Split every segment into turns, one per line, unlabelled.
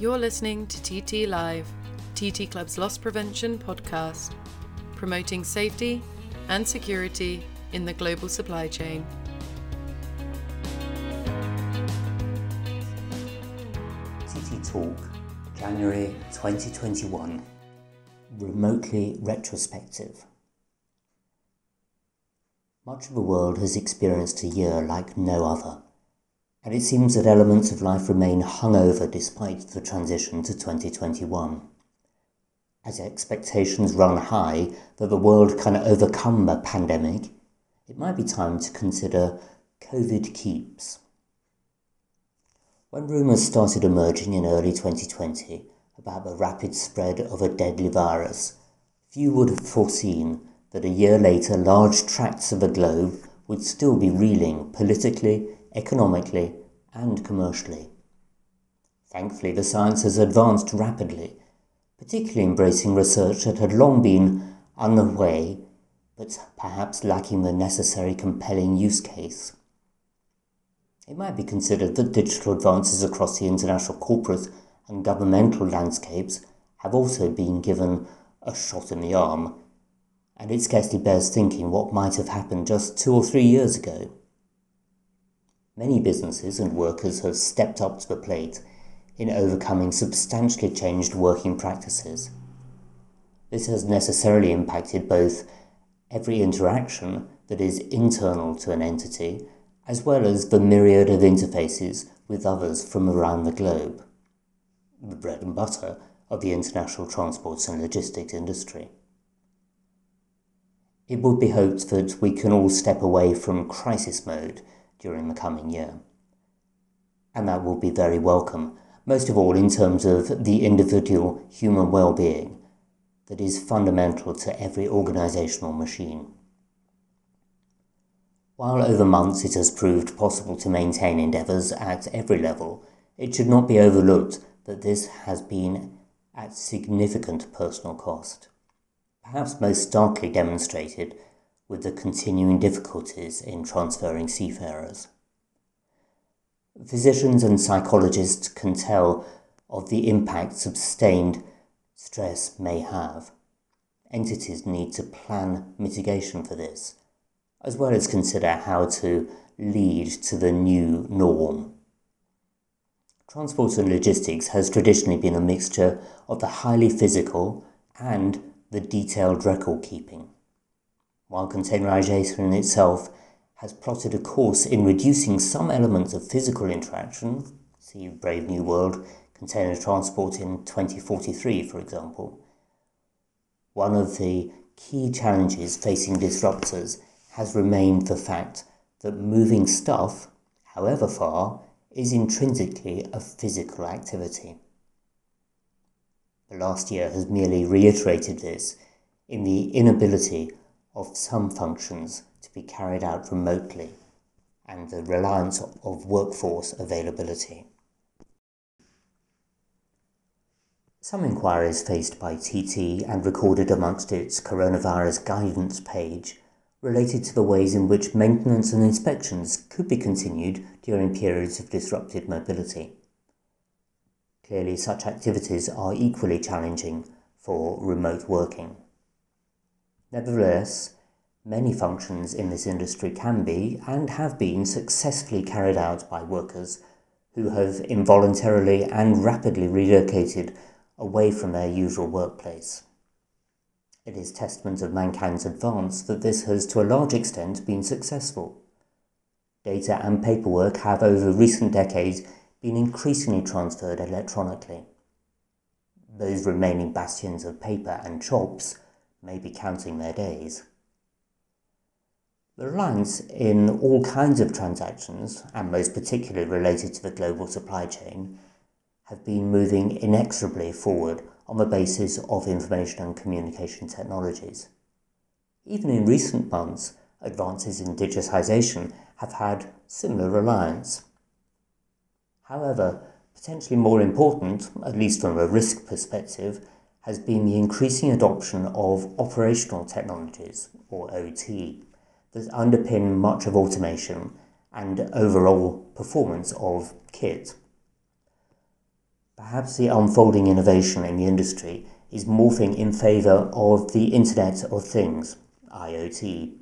You're listening to TT Live, TT Club's loss prevention podcast, promoting safety and security in the global supply chain.
TT Talk, January 2021, remotely retrospective. Much of the world has experienced a year like no other, and it seems that elements of life remain hungover despite the transition to 2021. As expectations run high that the world can overcome the pandemic, it might be time to consider COVID keeps. When rumours started emerging in early 2020 about the rapid spread of a deadly virus, few would have foreseen that a year later large tracts of the globe would still be reeling politically, economically, and commercially. Thankfully, the science has advanced rapidly, particularly embracing research that had long been underway but perhaps lacking the necessary compelling use case. It might be considered that digital advances across the international corporate and governmental landscapes have also been given a shot in the arm, and it scarcely bears thinking what might have happened just two or three years ago. Many businesses and workers have stepped up to the plate in overcoming substantially changed working practices. This has necessarily impacted both every interaction that is internal to an entity as well as the myriad of interfaces with others from around the globe, the bread and butter of the international transports and logistics industry. It would be hoped that we can all step away from crisis mode during the coming year. And that will be very welcome, most of all in terms of the individual human well-being that is fundamental to every organizational machine. While over months it has proved possible to maintain endeavours at every level, it should not be overlooked that this has been at significant personal cost, perhaps most starkly demonstrated with the continuing difficulties in transferring seafarers. Physicians and psychologists can tell of the impact sustained stress may have. Entities need to plan mitigation for this as well as consider how to lead to the new norm. Transport and logistics has traditionally been a mixture of the highly physical and the detailed record keeping. While containerization itself has plotted a course in reducing some elements of physical interaction, see Brave New World container transport in 2043, for example, one of the key challenges facing disruptors has remained the fact that moving stuff, however far, is intrinsically a physical activity. The last year has merely reiterated this in the inability of some functions to be carried out remotely and the reliance of workforce availability. Some inquiries faced by TT and recorded amongst its coronavirus guidance page related to the ways in which maintenance and inspections could be continued during periods of disrupted mobility. Clearly, such activities are equally challenging for remote working. Nevertheless, many functions in this industry can be and have been successfully carried out by workers who have involuntarily and rapidly relocated away from their usual workplace. It is testament of mankind's advance that this has to a large extent been successful. Data and paperwork have over recent decades been increasingly transferred electronically. Those remaining bastions of paper and chops may be counting their days. The reliance in all kinds of transactions, and most particularly related to the global supply chain, have been moving inexorably forward on the basis of information and communication technologies. Even in recent months, advances in digitization have had similar reliance. However, potentially more important, at least from a risk perspective, has been the increasing adoption of operational technologies, or OT, that underpin much of automation and overall performance of kit. Perhaps the unfolding innovation in the industry is morphing in favour of the Internet of Things, IoT.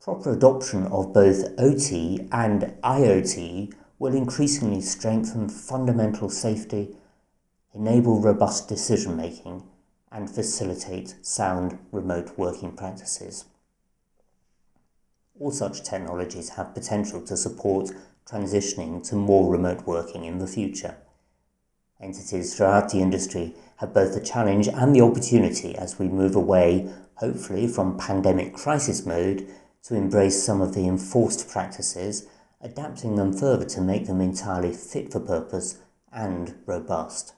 Proper adoption of both OT and IoT will increasingly strengthen fundamental safety, enable robust decision making, and facilitate sound remote working practices. All such technologies have potential to support transitioning to more remote working in the future. Entities throughout the industry have both the challenge and the opportunity as we move away, hopefully, from pandemic crisis mode to embrace some of the enforced practices adapting them further to make them entirely fit for purpose and robust.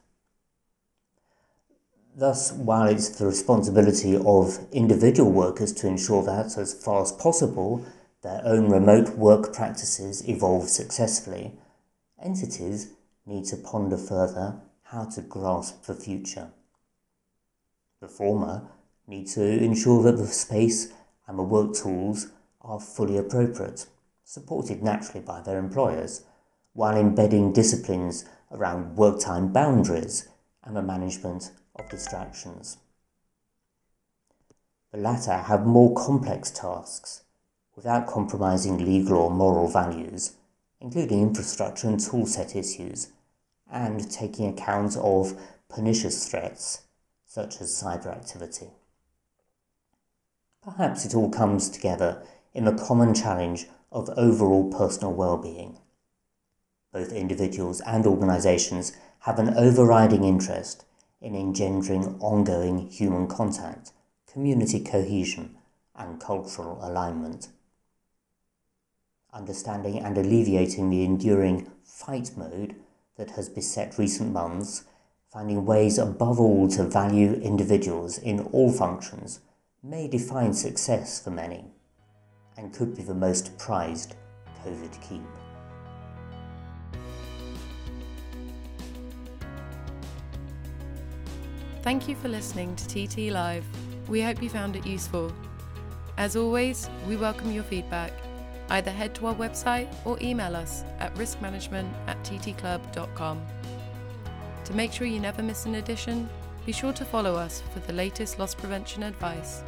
Thus, while it's the responsibility of individual workers to ensure that, as far as possible, their own remote work practices evolve successfully, entities need to ponder further how to grasp the future. The former need to ensure that the space and the work tools are fully appropriate supported naturally by their employers, while embedding disciplines around work time boundaries and the management of distractions. The latter have more complex tasks without compromising legal or moral values, including infrastructure and toolset issues, and taking account of pernicious threats such as cyber activity. Perhaps it all comes together in the common challenge of overall personal well-being. Both individuals and organisations have an overriding interest in engendering ongoing human contact, community cohesion, and cultural alignment. Understanding and alleviating the enduring fight mode that has beset recent months, finding ways above all to value individuals in all functions, may define success for many and could be the most prized COVID keep.
Thank you for listening to TT Live. We hope you found it useful. As always, we welcome your feedback. Either head to our website or email us at riskmanagement at ttclub.com. To make sure you never miss an edition, be sure to follow us for the latest loss prevention advice.